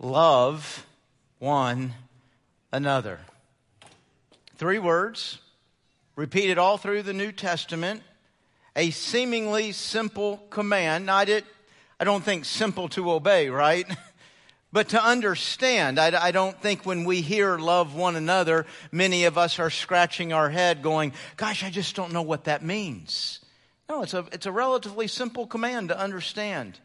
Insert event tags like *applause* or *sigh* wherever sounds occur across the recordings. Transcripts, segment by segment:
love one another. Three words, repeated all through the New Testament, a seemingly simple command. Not it, I don't think simple to obey, right? *laughs* But to understand, I, I, don't think when we hear love one another, many of us are scratching our head going, gosh, I just don't know what that means. No, it's a, it's a relatively simple command to understand.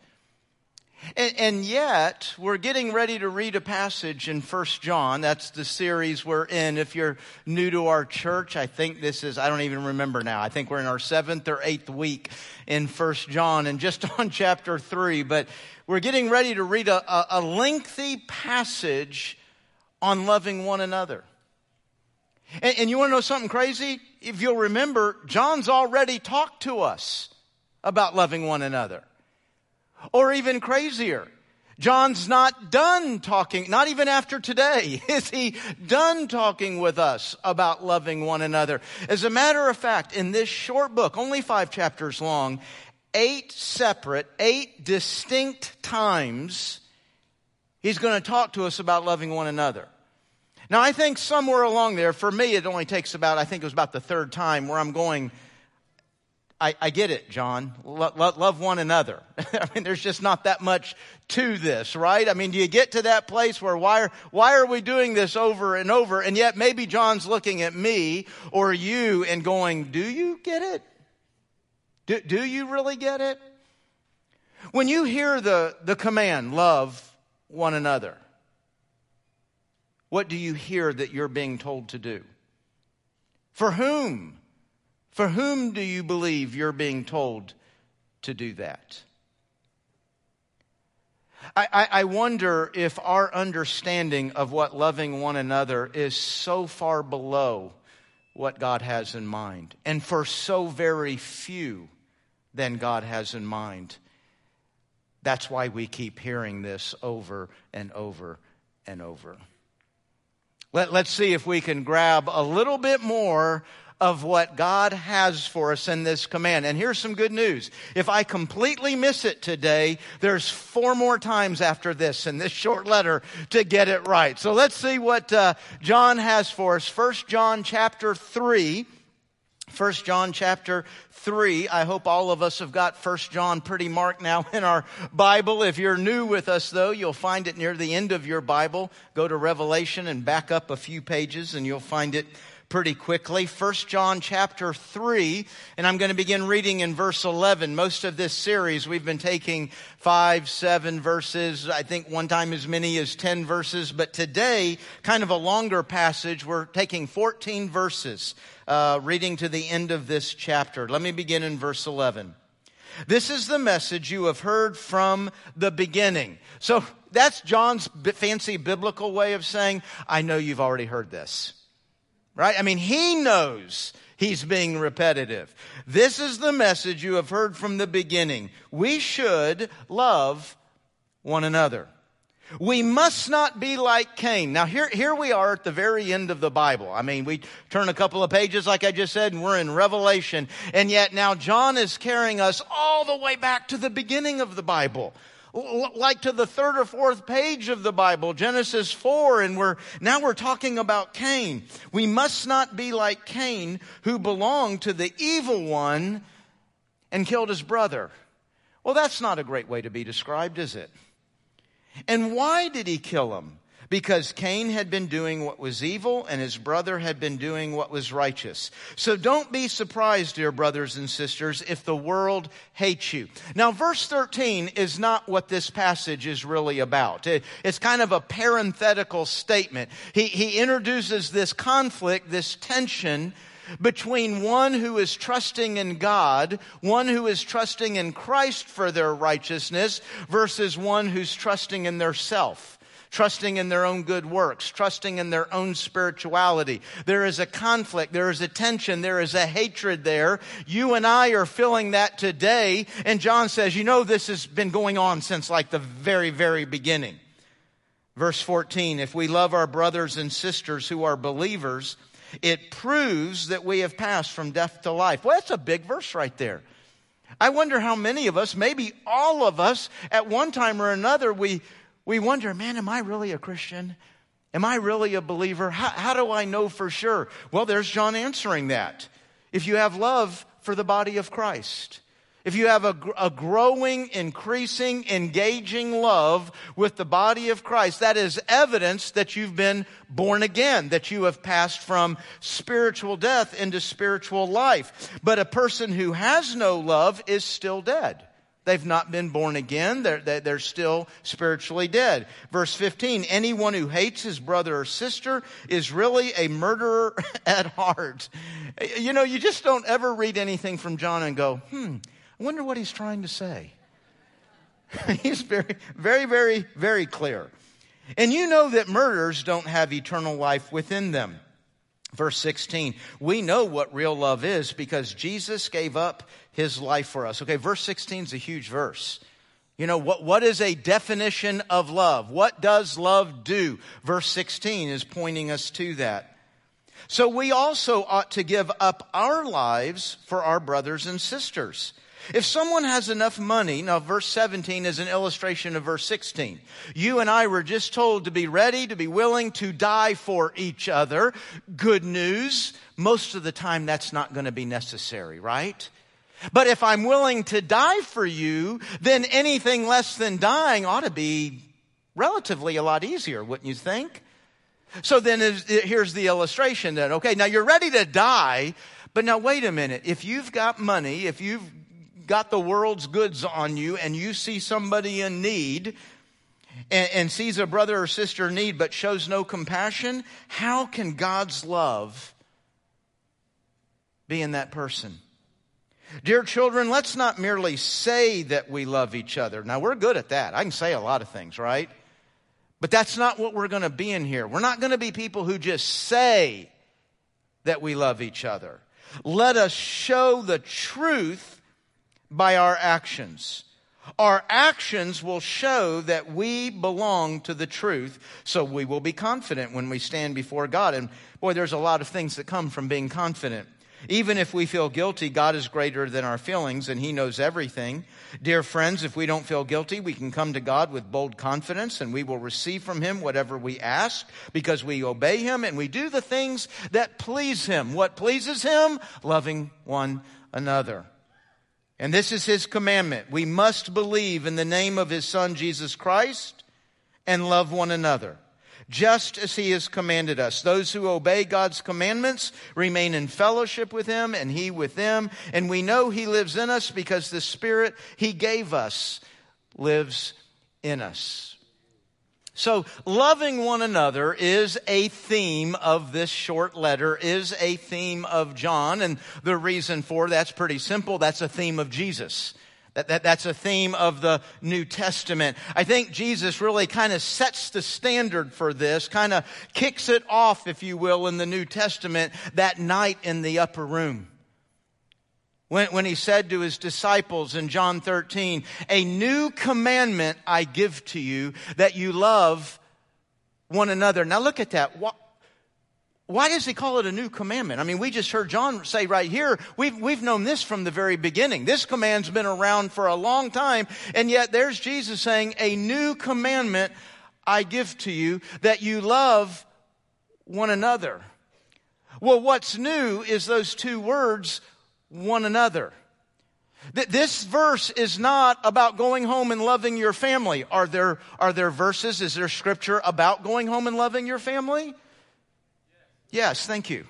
And, yet, we're getting ready to read a passage in First John. That's the series we're in. If you're new to our church, I think this is, I don't even remember now. I think we're in our seventh or eighth week in First John and just *laughs* on chapter three. But we're getting ready to read a, a, a lengthy passage on loving one another. And, and you want to know something crazy? If you'll remember, John's already talked to us about loving one another. Or even crazier, John's not done talking, not even after today, *laughs* is he done talking with us about loving one another. As a matter of fact, in this short book, only five chapters long, eight separate, eight distinct times, he's going to talk to us about loving one another. Now, I think somewhere along there, for me, it only takes about, I think it was about the third time where I'm going, I, I get it, John. Lo- lo- love one another. *laughs* I mean, there's just not that much to this, right? I mean, do you get to that place where why are, why are we doing this over and over? And yet maybe John's looking at me or you and going, do you get it? Do, do you really get it? When you hear the, the command, love one another, what do you hear that you're being told to do? For whom? For whom do you believe you're being told to do that? I, I, I, wonder if our understanding of what loving one another is so far below what God has in mind, and for so very few than God has in mind. That's why we keep hearing this over and over and over. Let, let's see if we can grab a little bit more of what God has for us in this command. And here's some good news. If I completely miss it today, there's four more times after this in this short letter to get it right. So let's see what uh, John has for us. First John chapter 3. 1 John chapter 3. I hope all of us have got 1 John pretty marked now in our Bible. If you're new with us though, you'll find it near the end of your Bible. Go to Revelation and back up a few pages and you'll find it pretty quickly. 1 John chapter 3, and I'm going to begin reading in verse 11. Most of this series, we've been taking five, seven verses, I think one time as many as 10 verses, but today, kind of a longer passage, we're taking 14 verses, uh, reading to the end of this chapter. Let me begin in verse 11. This is the message you have heard from the beginning. So that's John's fancy biblical way of saying, I know you've already heard this right? I mean, he knows he's being repetitive. This is the message you have heard from the beginning. We should love one another. We must not be like Cain. Now here, here we are at the very end of the Bible. I mean, we turn a couple of pages, like I just said, and we're in Revelation. And yet now John is carrying us all the way back to the beginning of the Bible like to the third or fourth page of the Bible, Genesis 4, and we're, now we're talking about Cain. We must not be like Cain, who belonged to the evil one and killed his brother. Well, that's not a great way to be described, is it? And why did he kill him? Because Cain had been doing what was evil and his brother had been doing what was righteous. So don't be surprised, dear brothers and sisters, if the world hates you. Now, verse 13 is not what this passage is really about. It's kind of a parenthetical statement. He, he introduces this conflict, this tension between one who is trusting in God, one who is trusting in Christ for their righteousness, versus one who's trusting in their self trusting in their own good works, trusting in their own spirituality. There is a conflict, there is a tension, there is a hatred there. You and I are feeling that today. And John says, you know, this has been going on since like the very, very beginning. Verse 14, if we love our brothers and sisters who are believers, it proves that we have passed from death to life. Well, that's a big verse right there. I wonder how many of us, maybe all of us, at one time or another, we, we wonder, man, am I really a Christian? Am I really a believer? How, how do I know for sure? Well, there's John answering that. If you have love for the body of Christ, if you have a, a, growing, increasing, engaging love with the body of Christ, that is evidence that you've been born again, that you have passed from spiritual death into spiritual life. But a person who has no love is still dead. They've not been born again. They're, they're still spiritually dead. Verse 15, anyone who hates his brother or sister is really a murderer *laughs* at heart. You know, you just don't ever read anything from John and go, hmm, I wonder what he's trying to say. *laughs* he's very, very, very, very clear. And you know that murderers don't have eternal life within them. Verse 16, we know what real love is because Jesus gave up his life for us. Okay, verse 16 is a huge verse. You know, what, what is a definition of love? What does love do? Verse 16 is pointing us to that. So we also ought to give up our lives for our brothers and sisters. If someone has enough money, now verse 17 is an illustration of verse 16. You and I were just told to be ready, to be willing to die for each other. Good news. Most of the time that's not going to be necessary, right? But if I'm willing to die for you, then anything less than dying ought to be relatively a lot easier, wouldn't you think? So then here's the illustration then. Okay, now you're ready to die, but now wait a minute. If you've got money, if you've got the world's goods on you and you see somebody in need and, and sees a brother or sister in need but shows no compassion, how can God's love be in that person? Dear children, let's not merely say that we love each other. Now, we're good at that. I can say a lot of things, right? But that's not what we're going to be in here. We're not going to be people who just say that we love each other. Let us show the truth by our actions. Our actions will show that we belong to the truth, so we will be confident when we stand before God. And boy, there's a lot of things that come from being confident. Even if we feel guilty, God is greater than our feelings and He knows everything. Dear friends, if we don't feel guilty, we can come to God with bold confidence and we will receive from Him whatever we ask because we obey Him and we do the things that please Him. What pleases Him? Loving one another. And this is his commandment. We must believe in the name of his son Jesus Christ and love one another, just as he has commanded us. Those who obey God's commandments remain in fellowship with him and he with them. And we know he lives in us because the spirit he gave us lives in us. So, loving one another is a theme of this short letter, is a theme of John. And the reason for that's pretty simple. That's a theme of Jesus. That, that, that's a theme of the New Testament. I think Jesus really kind of sets the standard for this, kind of kicks it off, if you will, in the New Testament that night in the upper room. When, when he said to his disciples in John 13, a new commandment I give to you that you love one another. Now look at that. Why, why does he call it a new commandment? I mean, we just heard John say right here, we've, we've known this from the very beginning. This command's been around for a long time, and yet there's Jesus saying, a new commandment I give to you that you love one another. Well, what's new is those two words, one another. This verse is not about going home and loving your family. Are there, are there verses, is there scripture about going home and loving your family? Yes, thank you.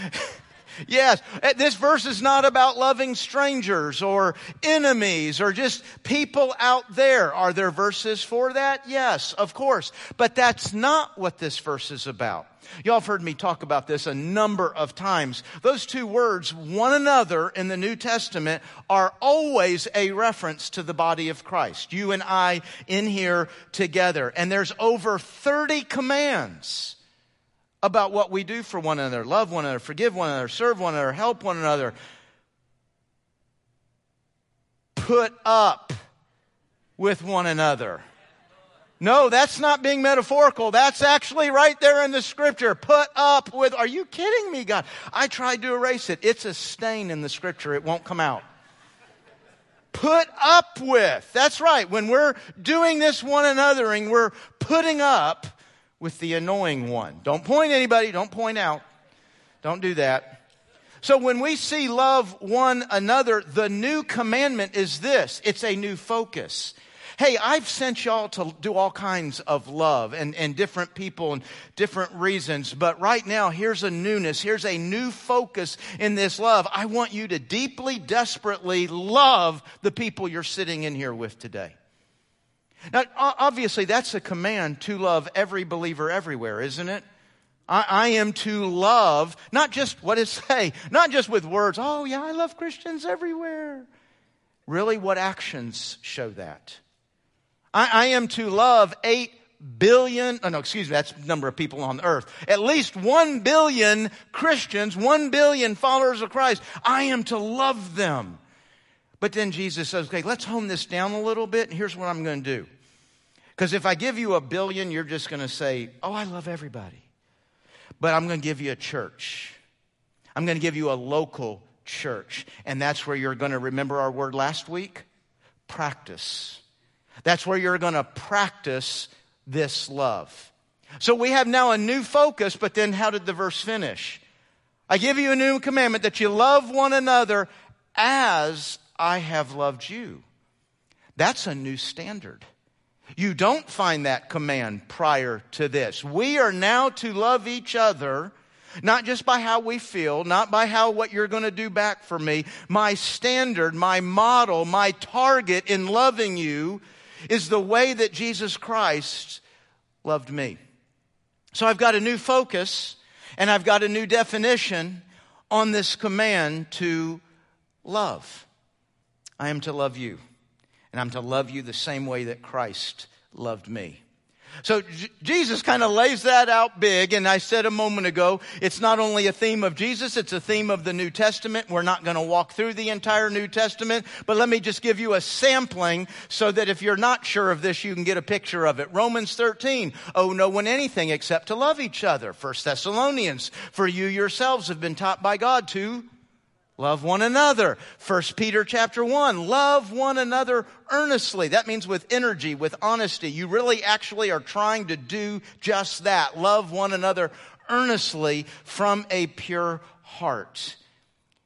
*laughs* yes, eh, this verse is not about loving strangers or enemies or just people out there. Are there verses for that? Yes, of course. But that's not what this verse is about. Y'all have heard me talk about this a number of times. Those two words, one another in the New Testament, are always a reference to the body of Christ. You and I in here together. And there's over 30 commands about what we do for one another love one another, forgive one another, serve one another, help one another. Put up with one another. No, that's not being metaphorical. That's actually right there in the scripture. Put up with, are you kidding me, God? I tried to erase it. It's a stain in the scripture. It won't come out. put up with. That's right. When we're doing this one anothering, we're putting up with the annoying one. Don't point anybody. Don't point out. Don't do that. So when we see love one another, the new commandment is this. It's a new focus. Hey, I've sent y'all to do all kinds of love and, and different people and different reasons. But right now, here's a newness. Here's a new focus in this love. I want you to deeply, desperately love the people you're sitting in here with today. Now, obviously, that's a command to love every believer everywhere, isn't it? I, I, am to love, not just what it *laughs* say, not just with words, oh yeah, I love Christians everywhere. Really, what actions show that? I, I am to love 8 billion, oh no, excuse me, that's the number of people on the earth. At least 1 billion Christians, 1 billion followers of Christ. I am to love them. But then Jesus says, okay, let's hone this down a little bit, and here's what I'm going to do. Because if I give you a billion, you're just going to say, oh, I love everybody. But I'm going to give you a church. I'm going to give you a local church. And that's where you're going to remember our word last week practice. That's where you're going to practice this love. So we have now a new focus, but then how did the verse finish? I give you a new commandment that you love one another as I have loved you. That's a new standard. You don't find that command prior to this. We are now to love each other not just by how we feel, not by how what you're going to do back for me. My standard, my model, my target in loving you is the way that Jesus Christ loved me. So I've got a new focus and I've got a new definition on this command to love. I am to love you, and I'm to love you the same way that Christ loved me. So J- Jesus kind of lays that out big, and I said a moment ago, it's not only a theme of Jesus, it's a theme of the New Testament. We're not going to walk through the entire New Testament, but let me just give you a sampling so that if you're not sure of this, you can get a picture of it. Romans 13, owe no one anything except to love each other. First Thessalonians, for you yourselves have been taught by God to Love one another. First Peter chapter 1. Love one another earnestly. That means with energy, with honesty. You really actually are trying to do just that. Love one another earnestly from a pure heart.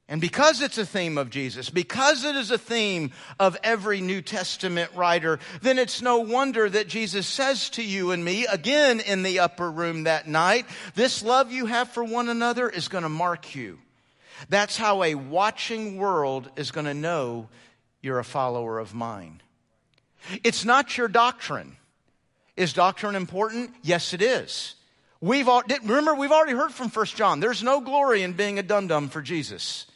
And because it's a theme of Jesus, because it is a theme of every New Testament writer, then it's no wonder that Jesus says to you and me again in the upper room that night, this love you have for one another is going to mark you. That's how a watching world is going to know you're a follower of mine. It's not your doctrine. Is doctrine important? Yes, it is. We've all, remember, we've already heard from First John. There's no glory in being a dum dum for Jesus.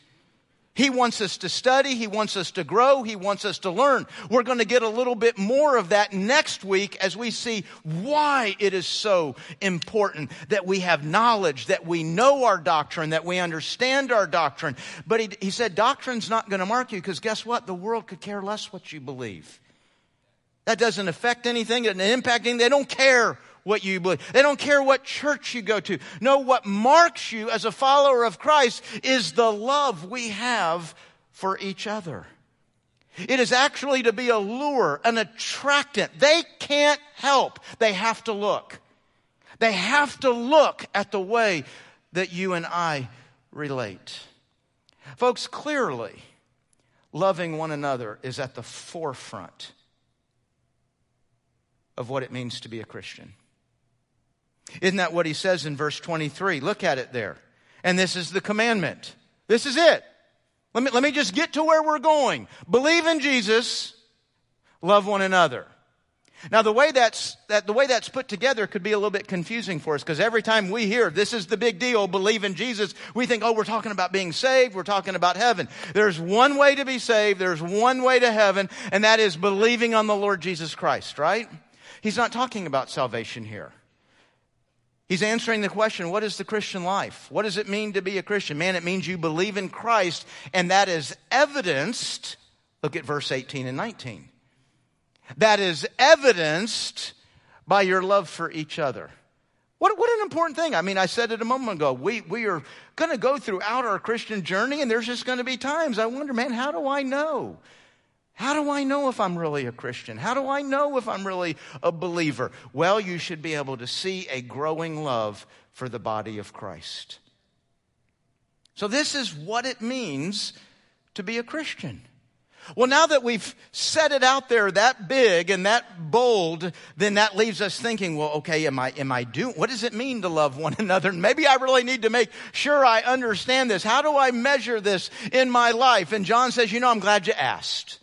He wants us to study. He wants us to grow. He wants us to learn. We're going to get a little bit more of that next week as we see why it is so important that we have knowledge, that we know our doctrine, that we understand our doctrine. But he, he said doctrine's not going to mark you because guess what? The world could care less what you believe. That doesn't affect anything, it doesn't impact anything. They don't care what you believe. They don't care what church you go to. No, what marks you as a follower of Christ is the love we have for each other. It is actually to be a lure, an attractant. They can't help. They have to look. They have to look at the way that you and I relate. Folks, clearly, loving one another is at the forefront of what it means to be a Christian. Isn't that what he says in verse 23? Look at it there. And this is the commandment. This is it. Let me, let me just get to where we're going. Believe in Jesus, love one another. Now, the way that's, that, the way that's put together could be a little bit confusing for us because every time we hear this is the big deal, believe in Jesus, we think, oh, we're talking about being saved, we're talking about heaven. There's one way to be saved, there's one way to heaven, and that is believing on the Lord Jesus Christ, right? He's not talking about salvation here. He's answering the question, what is the Christian life? What does it mean to be a Christian? Man, it means you believe in Christ, and that is evidenced. Look at verse 18 and 19. That is evidenced by your love for each other. What, what an important thing. I mean, I said it a moment ago. We, we are going to go throughout our Christian journey, and there's just going to be times I wonder, man, how do I know? How do I know if I'm really a Christian? How do I know if I'm really a believer? Well, you should be able to see a growing love for the body of Christ. So, this is what it means to be a Christian. Well, now that we've set it out there that big and that bold, then that leaves us thinking, well, okay, am I, am I doing, what does it mean to love one *laughs* another? Maybe I really need to make sure I understand this. How do I measure this in my life? And John says, you know, I'm glad you asked.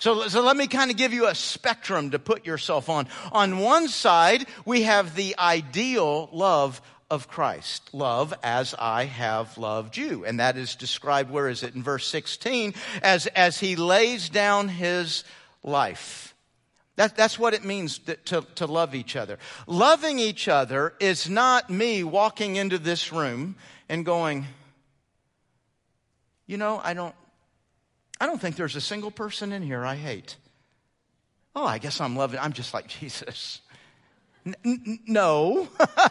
So, so let me kind of give you a spectrum to put yourself on. On one side, we have the ideal love of Christ. Love as I have loved you. And that is described, where is it? In verse 16, as, as he lays down his life. That, that's what it means to, to, to love each other. Loving each other is not me walking into this room and going, you know, I don't, I don't think there's a single person in here I hate. Oh, I guess I'm loving, I'm just like *laughs* Jesus. N- no.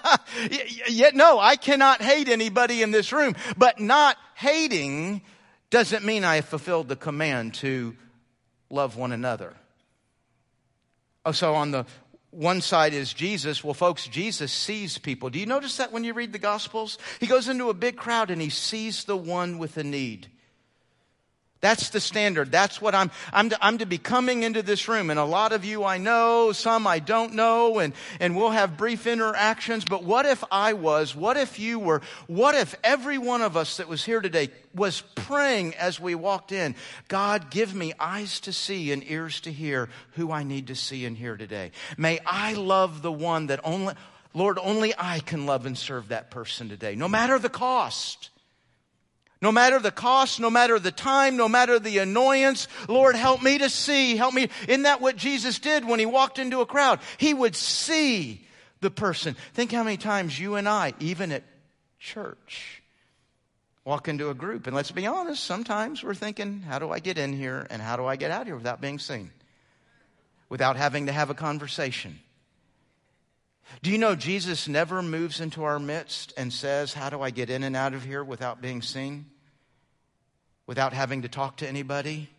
*laughs* Yet, no, I cannot hate anybody in this room. But not hating doesn't mean I have fulfilled the command to love one another. Oh, so on the one side is Jesus. Well, folks, Jesus sees people. Do you notice that when you read the Gospels? He goes into a big crowd and he sees the one with a need. That's the standard. That's what I'm, I'm to, I'm to be coming into this room. And a lot of you I know, some I don't know, and, and we'll have brief interactions. But what if I was, what if you were, what if every one of us that was here today was praying as we walked in, God, give me eyes to see and ears to hear who I need to see and hear today. May I love the one that only, Lord, only I can love and serve that person today, no matter the cost. No matter the cost, no matter the time, no matter the annoyance, Lord, help me to see. Help me. Isn't that what Jesus did when he walked into a crowd? He would see the person. Think how many times you and I, even at church, walk into a group. And let's be honest, sometimes we're thinking, how do I get in here and how do I get out here without being seen? Without having to have a conversation. Do you know Jesus never moves into our midst and says, How do I get in and out of here without being seen? Without having to talk to anybody?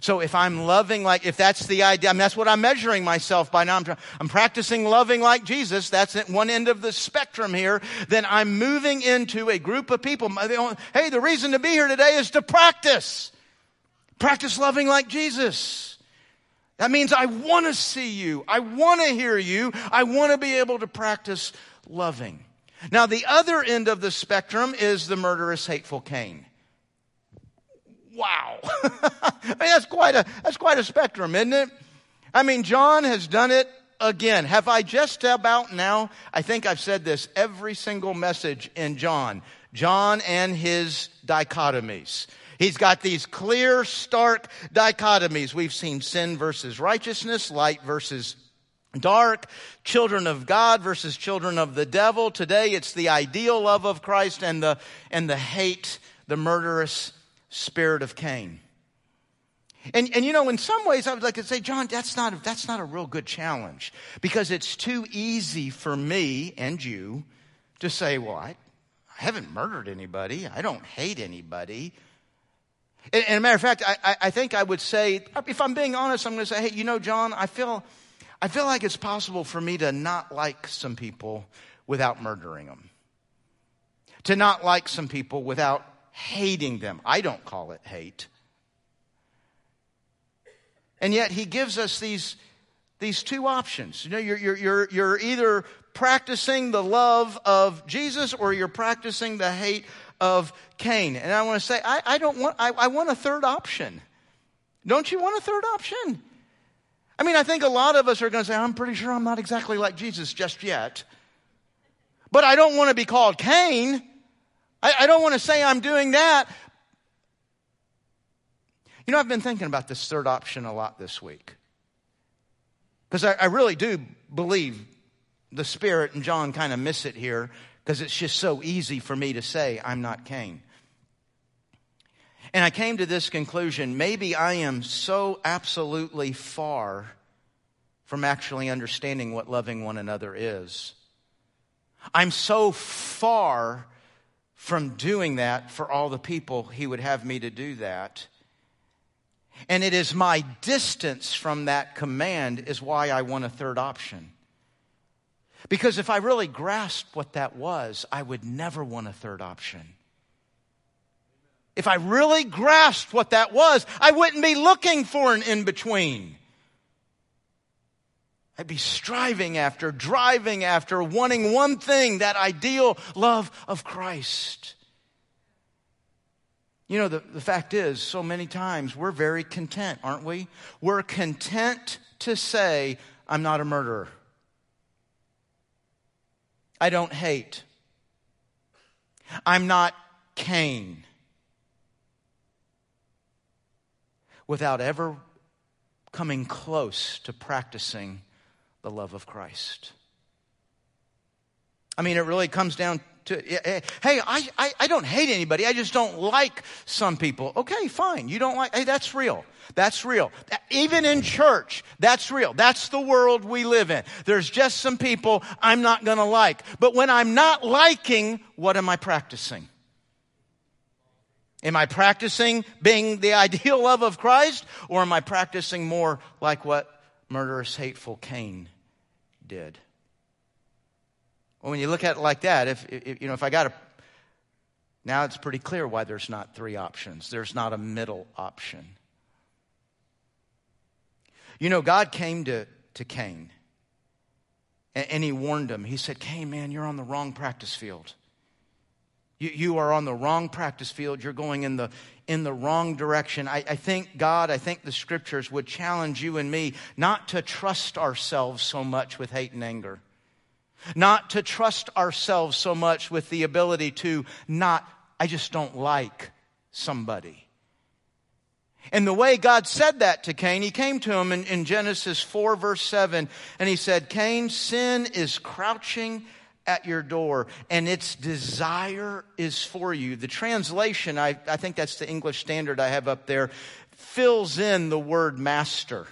So if I'm loving like, if that's the idea, I mean, that's what I'm measuring myself by now. I'm, I'm practicing loving like Jesus. That's at one end of the spectrum here. Then I'm moving into a group of people. Hey, the reason to be here today is to practice. Practice loving like Jesus. That means I want to see you. I want to hear you. I want to be able to practice loving. Now, the other end of the spectrum is the murderous, hateful Cain. Wow. *laughs* I mean, that's quite a, that's quite a spectrum, isn't it? I mean, John has done it again. Have I just about now? I think I've said this every single message in John. John and his dichotomies. He's got these clear, stark dichotomies. We've seen sin versus righteousness, light versus dark, children of God versus children of the devil. Today it's the ideal love of Christ and the, and the hate, the murderous spirit of Cain. And, and you know, in some ways, I would like to say, John, that's not, a, that's not a real good challenge because it's too easy for me and you to say, well, I, I haven't murdered anybody. I don't hate anybody. And, and a matter of fact, I, I think I would say, if I'm being honest, I'm going to say, hey, you know, John, I feel, I feel like it's possible for me to not like some people without murdering them. To not like some people without hating them. I don't call it hate. And yet he gives us these, these two options. You know, you're, you're, you're, you're either practicing the love of Jesus or you're practicing the hate of Cain. And I want to say, I, I don't want, I, I want a third option. Don't you want a third option? I mean, I think a lot of us are going to say, I'm pretty sure I'm not exactly like Jesus just yet. But I don't want to be called Cain. I, I don't want to say I'm doing that. You know, I've been thinking about this third option a lot this week. Because I, I really do believe the Spirit and John kind of miss it here because it's just so easy for me to say, I'm not Cain. And I came to this conclusion maybe I am so absolutely far from actually understanding what loving one another is. I'm so far from doing that for all the people he would have me to do that. And it is my distance from that command is why I want a third option. Because if I really grasped what that was, I would never want a third option. If I really grasped what that was, I wouldn't be looking for an in between. I'd be striving after, driving after, wanting one thing that ideal love of Christ. You know, the, the fact is, so many times we're very content, aren't we? We're content to say, I'm not a murderer. I don't hate. I'm not Cain. Without ever coming close to practicing the love of Christ. I mean, it really comes down to, eh, eh, hey, I, I, I, don't hate anybody. I just don't like some people. Okay, fine. You don't like, hey, that's real. That's real. Even in church, that's real. That's the world we live in. There's just some people I'm not going to like. But when I'm not liking, what am I practicing? Am I practicing being the *laughs* ideal love of Christ? Or am I practicing more like what murderous, hateful Cain did? Well, when you look at it like that, if, if you know, if I got a, now it's pretty clear why there's not three options. There's not a middle option. You know, God came to, to Cain and, and he warned him. He said, Cain, man, you're on the wrong practice field. You, you are on the wrong practice field. You're going in the, in the wrong direction. I, I, think God, I think the scriptures would challenge you and me not to trust ourselves so much with hate and anger not to trust ourselves so much with the ability to not, I just don't like somebody. And the way God said that to Cain, he came to him in, in Genesis 4, verse 7, and he said, Cain, sin is crouching at your door, and its desire is for you. The translation, I, I think that's the English standard I have up there, fills in the word master.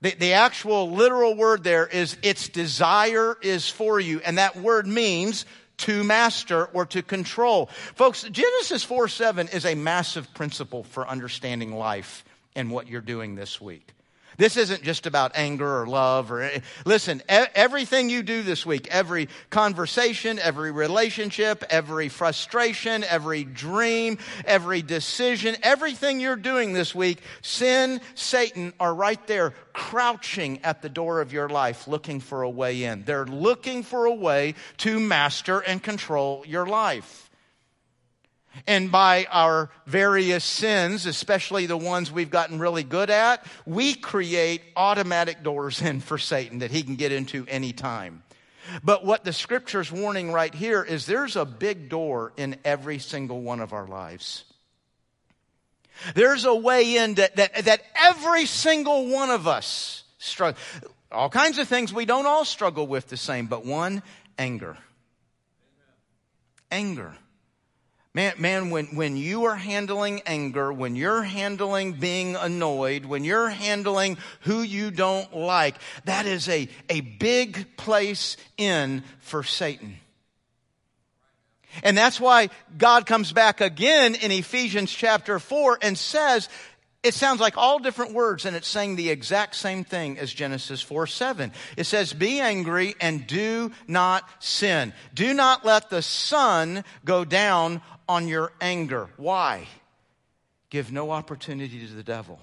The, the actual literal word there is its desire is for you. And that word means to master or to control. Folks, Genesis 4 7 is a massive principle for understanding life and what you're doing this week. This isn't just about anger or love or eh, listen, everything you do this week, every conversation, every relationship, every frustration, every dream, every decision, everything you're doing this week, sin, Satan are right there crouching at the door of your life looking for a way in. They're looking for a way to master and control your life. And by our various sins, especially the ones we've gotten really good at, we create automatic doors in for Satan that he can get into any time. But what the scripture's warning right here is there's a big door in every single one of our lives. There's a way in that, that, that every single one of us struggle. All kinds of things we don't all struggle with the same, but one, anger. Anger. Man, man when, when you are handling anger, when you're handling being annoyed, when you're handling who you don't like, that is a, a big place in for Satan. And that's why God comes back again in Ephesians chapter 4 and says, it sounds like all different words and it's saying the exact same thing as Genesis 4 7. It says, Be angry and do not sin. Do not let the sun go down on your anger. Why? Give no opportunity to the devil.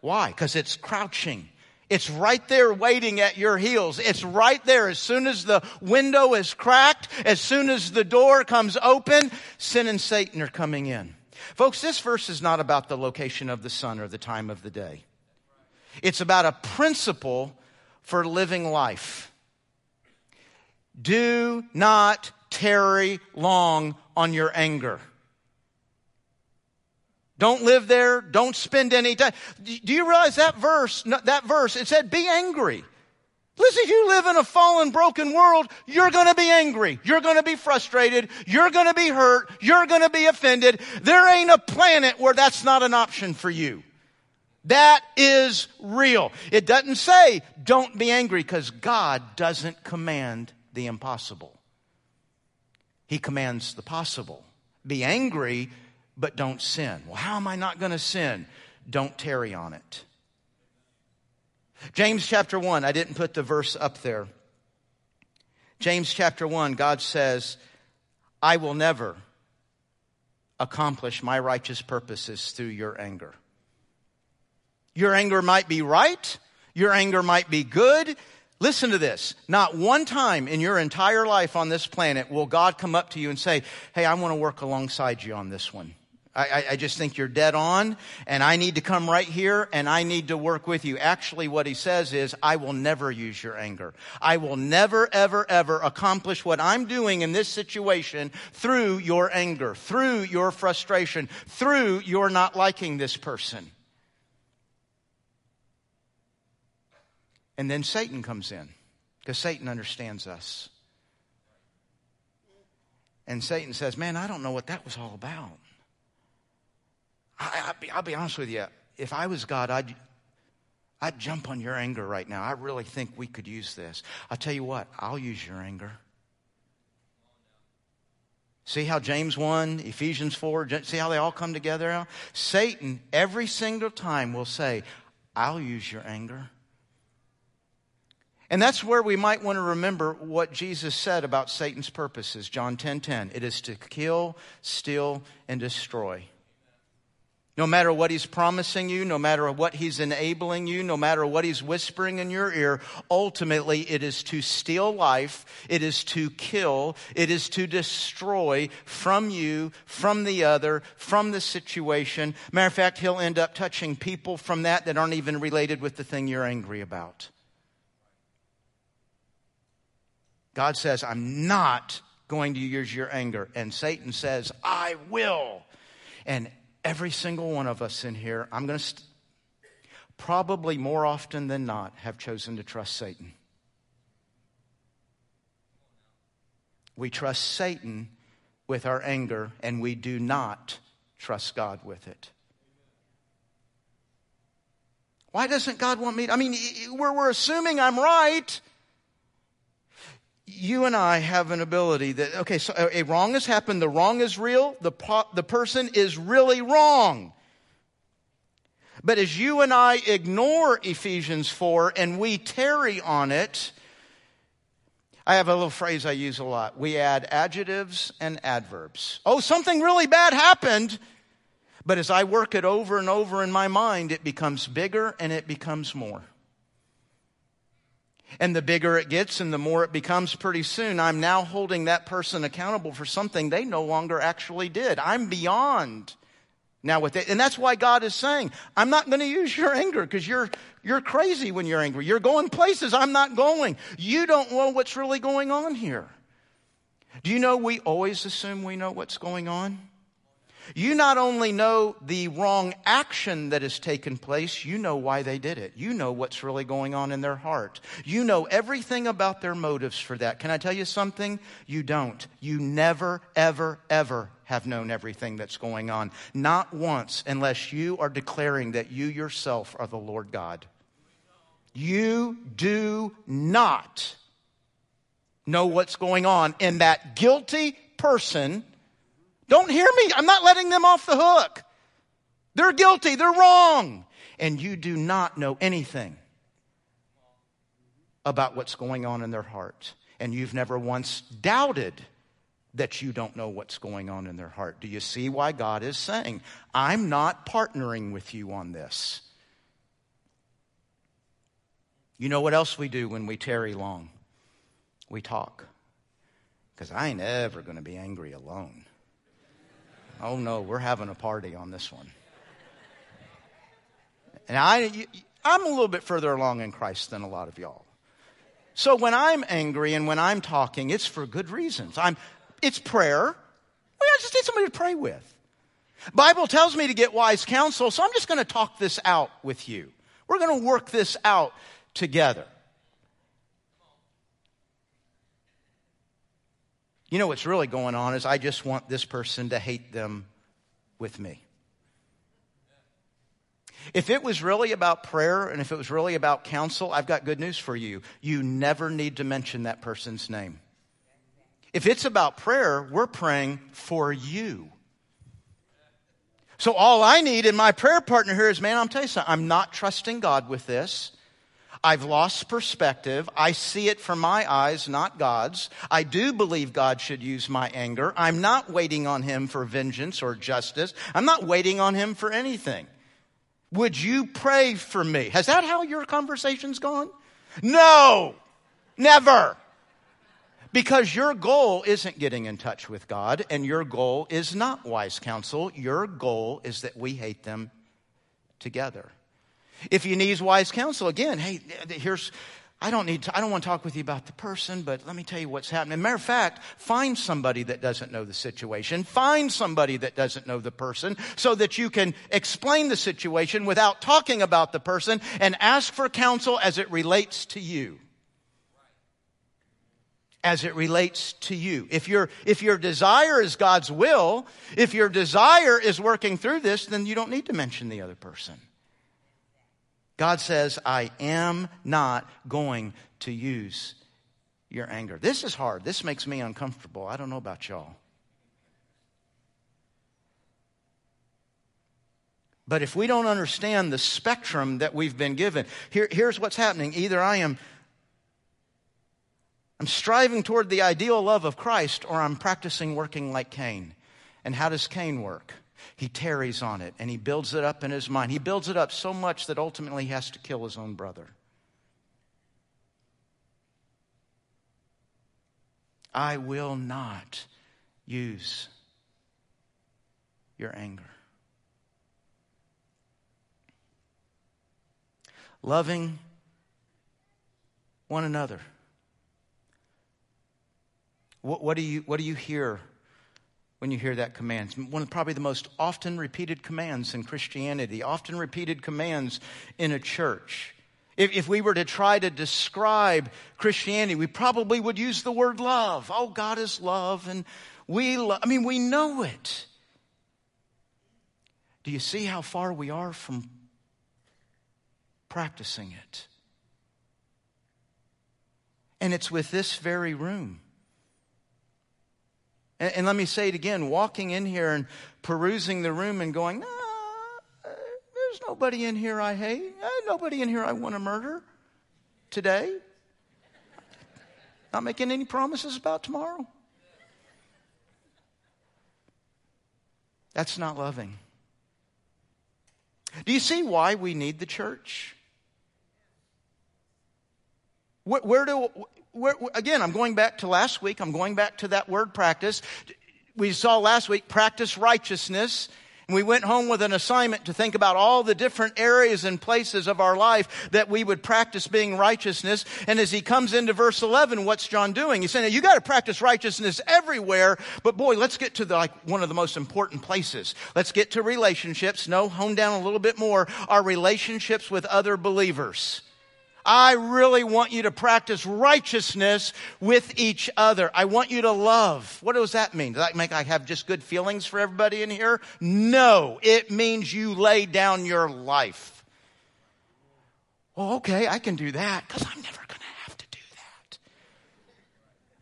Why? Because it's crouching. It's right there waiting at your heels. It's right there. As soon as the window is cracked, as soon as the door comes open, sin and Satan are coming in. Folks, this verse is not about the location of the sun or the time of the day. It's about a principle for living life. Do not tarry long on your anger. Don't live there. Don't spend any time. Do you realize that verse, that verse, it said be angry. Listen, you live in a fallen, broken world, you're gonna be angry. You're gonna be frustrated. You're gonna be hurt. You're gonna be offended. There ain't a planet where that's not an option for you. That is real. It doesn't say don't be angry because God doesn't command the impossible. He commands the possible. Be angry, but don't sin. Well, how am I not going to sin? don't tarry on it. James chapter 1, I didn't put the verse up there. James chapter 1, God says, I will never accomplish my righteous purposes through your anger. Your anger might be right. Your anger might be good. Listen to this. Not one time in your entire life on this planet will God come up to you and say, Hey, I want to work alongside you on this one. I, I, just think you're dead on, and I need to come right here and I need to work with you. Actually, what he says is, I will never use your anger. I will never, ever, ever accomplish what I'm doing in this situation through your anger, through your frustration, through your not liking this person. And then Satan comes in, because Satan understands us. And Satan says, Man, I don't know what that was all about. I, will be, I'll be honest with you. If I was God, I'd, I'd jump on your anger right now. I really think we could use this. I'll tell you what, I'll use your anger. See how James 1, Ephesians 4, see how they all come together? Satan, every single time, will say, I'll use your anger. And that's where we might want to remember what Jesus said about Satan's purposes. John 10 10. It is to kill, steal, and destroy. No matter what he's promising you, no matter what he's enabling you, no matter what he's whispering in your ear, ultimately it is to steal life, it is to kill, it is to destroy from you, from the other, from the situation. Matter of fact, he'll end up touching people from that that aren't even related with the thing you're angry about. God says, I'm not going to use your anger. And Satan says, I will. And every single one of us in here, I'm going to st- probably more often than not have chosen to trust Satan. We trust Satan with our anger, and we do not trust God with it. Why doesn't God want me? To, I mean, we're, we're assuming I'm right you and I have an ability that, okay, so a wrong has happened, the wrong is real, the, the person is really wrong. But as you and I ignore Ephesians 4 and we tarry on it, I have a little phrase I use a lot. We add adjectives and adverbs. Oh, something really bad happened. But as I work it over and over in my mind, it becomes bigger and it becomes more. And the bigger it gets and the more it becomes pretty soon, I'm now holding that person accountable for something they no longer actually did. I'm beyond now with it. And that's why God is saying, I'm not going to use your anger because you're, you're crazy when you're angry. You're going places I'm not going. You don't know what's really going on here. Do you know we always assume we know what's going on? You not only know the wrong action that has taken place, you know why they did it. You know what's really going on in their heart. You know everything about their motives for that. Can I tell you something? You don't. You never, ever, ever have known everything that's going on. Not once, unless you are declaring that you yourself are the Lord God. You do not know what's going on in that guilty person don't hear me. I'm not letting them off the hook. They're guilty. They're wrong. And you do not know anything about what's going on in their heart. And you've never once doubted that you don't know what's going on in their heart. Do you see why God is saying, I'm not partnering with you on this? You know what else we do when we tarry long? We talk. Because I ain't ever going to be angry alone. Oh no, we're having a party on this one. And I, I'm a little bit further along in Christ than a lot of y'all. So when I'm angry and when I'm talking, it's for good reasons. I'm, it's prayer. I just need somebody to pray with. Bible tells me to get wise counsel, so I'm just going to talk this out with you. We're going to work this out together. You know what's really going on is I just want this person to hate them with me. If it was really about prayer and if it was really about counsel, I've got good news for you. You never need to mention that person's name. If it's about prayer, we're praying for you. So all I need in my prayer partner here is, man, I'm telling you something. I'm not trusting God with this. I've lost perspective. I see it from my eyes, not God's. I do believe God should use my anger. I'm not waiting on Him for vengeance or justice. I'm not waiting on Him for anything. Would you pray for me? Has that how your conversation's gone? No, never. Because your goal isn't getting in touch with God, and your goal is not wise counsel. Your goal is that we hate them together. If you need wise counsel, again, hey, here's, I don't need to, I don't want to talk with you about the person, but let me tell you what's happening. Matter of fact, find somebody that doesn't know the situation. Find somebody that doesn't know the person so that you can explain the situation without talking about the person and ask for counsel as it relates to you. As it relates to you. If your, if your desire is God's will, if your desire is working through this, then you don't need to mention the other person. God says, I am not going to use your anger. This is hard. This makes me uncomfortable. I don't know about y'all. But if we don't understand the spectrum that we've been given, here, here's what's happening. Either I am I'm striving toward the ideal love of Christ, or I'm practicing working like Cain. And how does Cain work? He tarries on it and he builds it up in his mind. He builds it up so much that ultimately he has to kill his own brother. I will not use your anger. Loving one another. What, what, do you, what do you hear when you hear that command. One of probably the most often repeated commands in Christianity, often repeated commands in a church. If, if we were to try to describe Christianity, we probably would use the word love. Oh, God is love, and we love. I mean, we know it. Do you see how far we are from practicing it? And it's with this very room and, and, let me say it again walking in here and perusing the room and going, nah, there's nobody in here I hate. nobody in here I want to murder today. Not making any promises about tomorrow. That's not loving. Do you see why we need the church? Where, where do again, I'm going back to last week. I'm going back to that word practice. We saw last week practice righteousness. And we went home with an assignment to think about all the different areas and places of our life that we would practice being righteousness. And as he comes into verse 11, what's John doing? He's saying, you got to practice righteousness everywhere. But boy, let's get to the, like one of the most important places. Let's get to relationships. No, hone down a little bit more. Our relationships with other believers. I really want you to practice righteousness with each other. I want you to love. What does that mean? Does that make I have just good feelings for everybody in here? No, it means you lay down your life. Well, okay, I can do that because I'm never going to have to do that.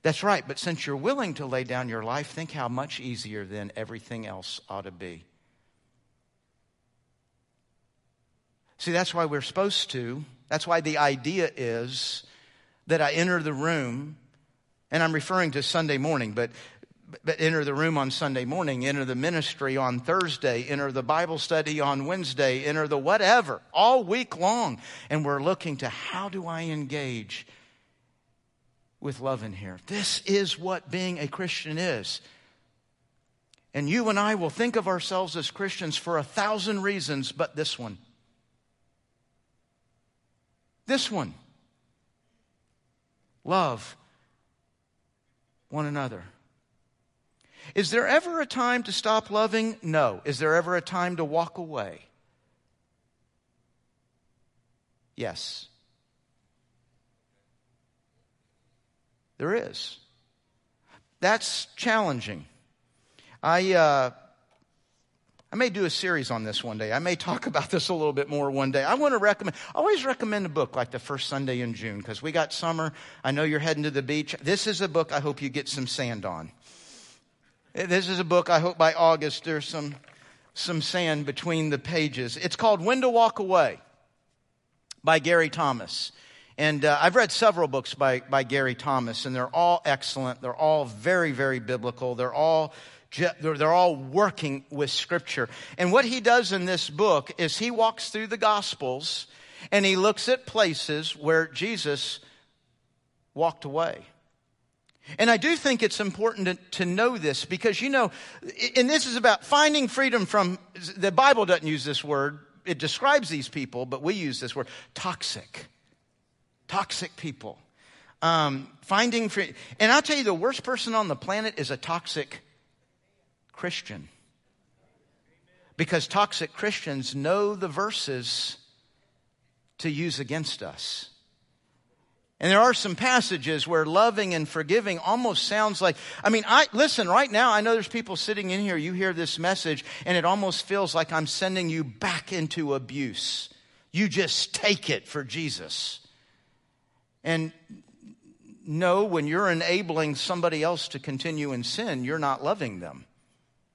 That's right, but since you're willing to lay down your life, think how much easier then everything else ought to be. See, that's why we're supposed to that's why the idea is that I enter the room, and I'm referring to Sunday morning, but, but enter the room on Sunday morning, enter the ministry on Thursday, enter the Bible study on Wednesday, enter the whatever, all week long. And we're looking to how do I engage with love in here? This is what being a Christian is. And you and I will think of ourselves as Christians for a thousand reasons, but this one. This one love one another. Is there ever a time to stop loving? No. Is there ever a time to walk away? Yes. There is. That's challenging. I, uh, I may do a series on this one day. I may talk *laughs* about this a little bit more one day. I want to recommend, I always recommend a book like the first Sunday in June because we got summer. I know you're heading to the beach. This is a book I hope you get some sand on. This is a book I hope by August there's some some sand between the pages. It's called When to Walk Away by Gary Thomas. And uh, I've read several books by, by Gary Thomas, and they're all excellent. They're all very, very biblical. They're all, they're all working with Scripture. And what he does in this book is he walks through the Gospels and he looks at places where Jesus walked away. And I do think it's important to, to, know this because, you know, and this is about finding freedom from, the Bible doesn't use this word. It describes these people, but we use this word toxic. Toxic people. Um, finding freedom. And I'll tell you, the worst person on the planet is a toxic Christian. Because toxic Christians know the verses to use against us. And there are some passages where loving and forgiving almost sounds like, I mean, I, listen, right now, I know there's people sitting in here, you hear this message, and it almost feels like I'm sending you back into abuse. You just take it for Jesus. And no, when you're enabling somebody else to continue in sin, you're not loving them.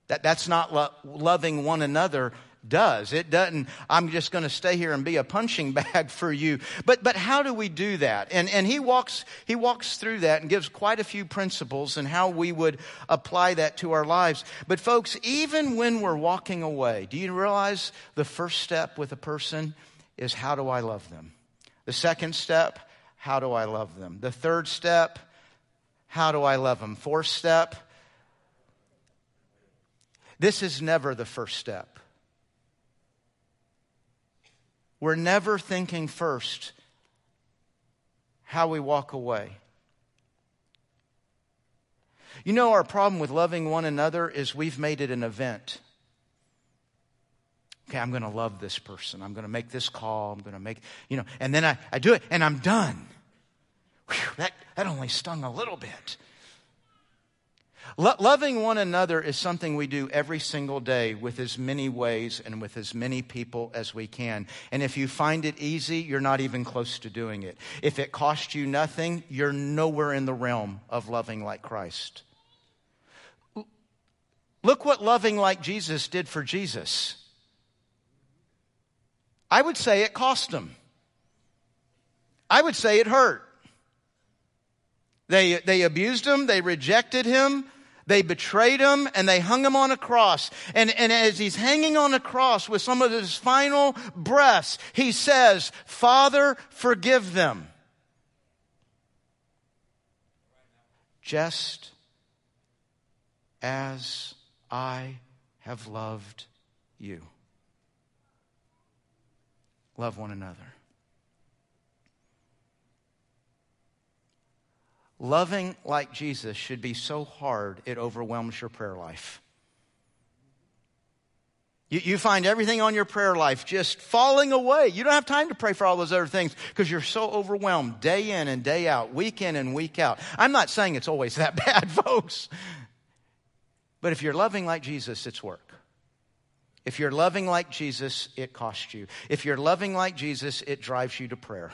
That, that's not lo- loving one another does. It doesn't, I'm just going to stay here and be a punching *laughs* bag for you. But, but how do we do that? And, and he walks, he walks through that and gives quite a few principles and how we would apply that to our lives. But folks, even when we're walking away, do you realize the first step with a person is how do I love them? The second step, how do I love them? The third step, how do I love them? Fourth step, this is never the first step. We're never thinking first how we walk away. You know, our problem with loving one another is we've made it an event. Okay, I'm going to love this person. I'm going to make this call. I'm going to make, you know, and then I, I do it and I'm done. Whew, that, that only stung a little bit. Lo- loving one another is something we do every single day with as many ways and with as many people as we can. And if you find it easy, you're not even close to doing it. If it costs you nothing, you're nowhere in the realm of loving like Christ. Look what loving like Jesus did for Jesus. I would say it cost him. I would say it hurt. They, they abused him, they rejected him, they betrayed him and they hung him on a cross. And, and as he's hanging on a cross with some of his final breaths, he says, Father, forgive them. Just as I have loved you. Love one another. Loving like Jesus should be so hard it overwhelms your prayer life. You, you, find everything on your prayer life just falling away. You don't have time to pray for all those other things because you're so overwhelmed day in and day out, week in and week out. I'm not saying it's always that *laughs* bad, folks. But if you're loving like Jesus, it's work. If you're loving like Jesus, it costs you. If you're loving like Jesus, it drives you to prayer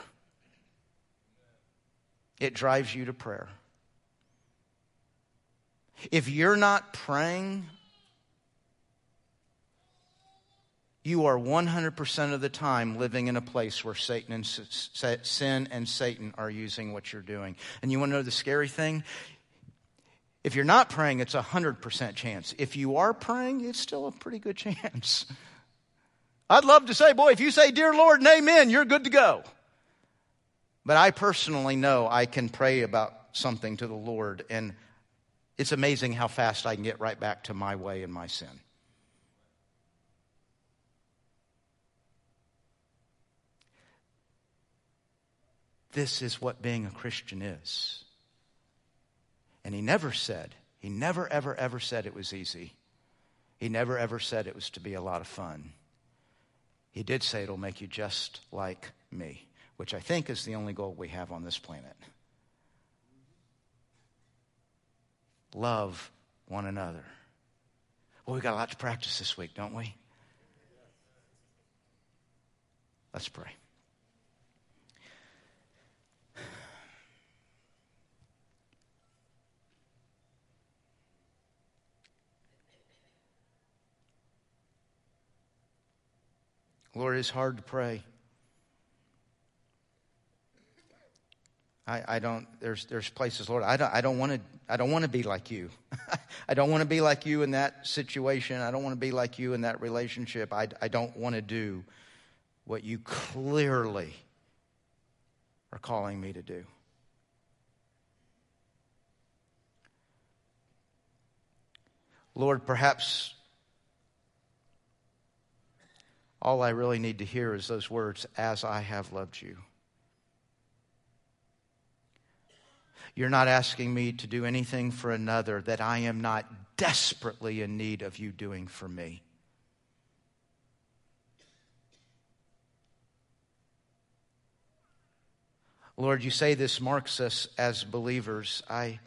it drives you to prayer. If you're not praying, you are 100% of the time living in a place where Satan and sin and Satan are using what you're doing. And you want to know the scary thing? If you're not praying, it's a 100% chance. If you are praying, it's still a pretty good *laughs* chance. I'd love to say, boy, if you say, Dear Lord and amen, you're good to go. But I personally know I can pray about something to the Lord, and it's amazing how fast I can get right back to my way and my sin. This is what being a Christian is. And he never said, he never, ever, ever said it was easy. He never, ever said it was to be a lot of fun. He did say it'll make you just like me which I think is the only goal we have on this planet. Love one another. Well, we've got a lot to practice this week, don't we? Let's pray. Lord, it's hard to pray. I, I don't, there's, there's places, Lord, I don't, I don't want to, I don't want to be like you. *laughs* I don't want to be like you in that situation. I don't want to be like you in that relationship. I, I don't want to do what you clearly are calling me to do. Lord, perhaps all I really need to hear is those words, as I have loved you. You're not asking me to do anything for another that I am not desperately in need of you doing for me. Lord, you say this marks us as believers. I,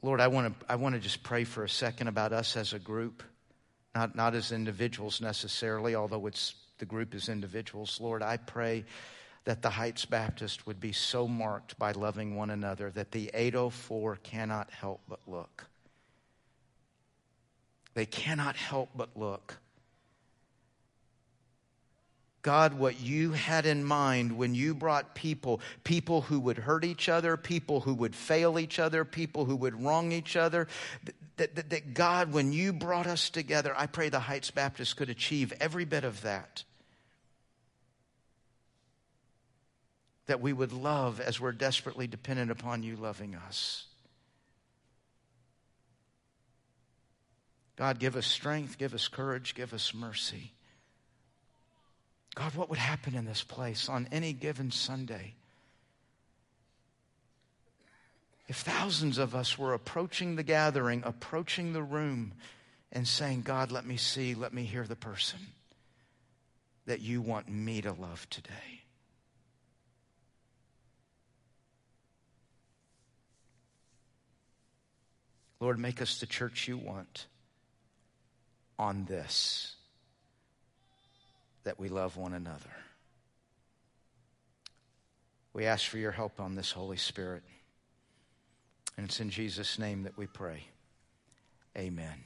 Lord, I want to I want to just pray for a second about us as a group, not not as individuals necessarily, although it's the group as individuals. Lord, I pray that the Heights Baptist would be so marked by loving one another that the 804 cannot help but look. They cannot help but look. God, what you had in mind when you brought people, people who would hurt each other, people who would fail each other, people who would wrong each other, that, that, that God, when you brought us together, I pray the Heights Baptist could achieve every bit of that. That we would love as we're desperately dependent upon you loving us. God, give us strength, give us courage, give us mercy. God, what would happen in this place on any given Sunday if thousands of us were approaching the gathering, approaching the room, and saying, God, let me see, let me hear the person that you want me to love today? Lord, make us the church you want on this that we love one another. We ask for your help on this, Holy Spirit. And it's in Jesus' name that we pray. Amen.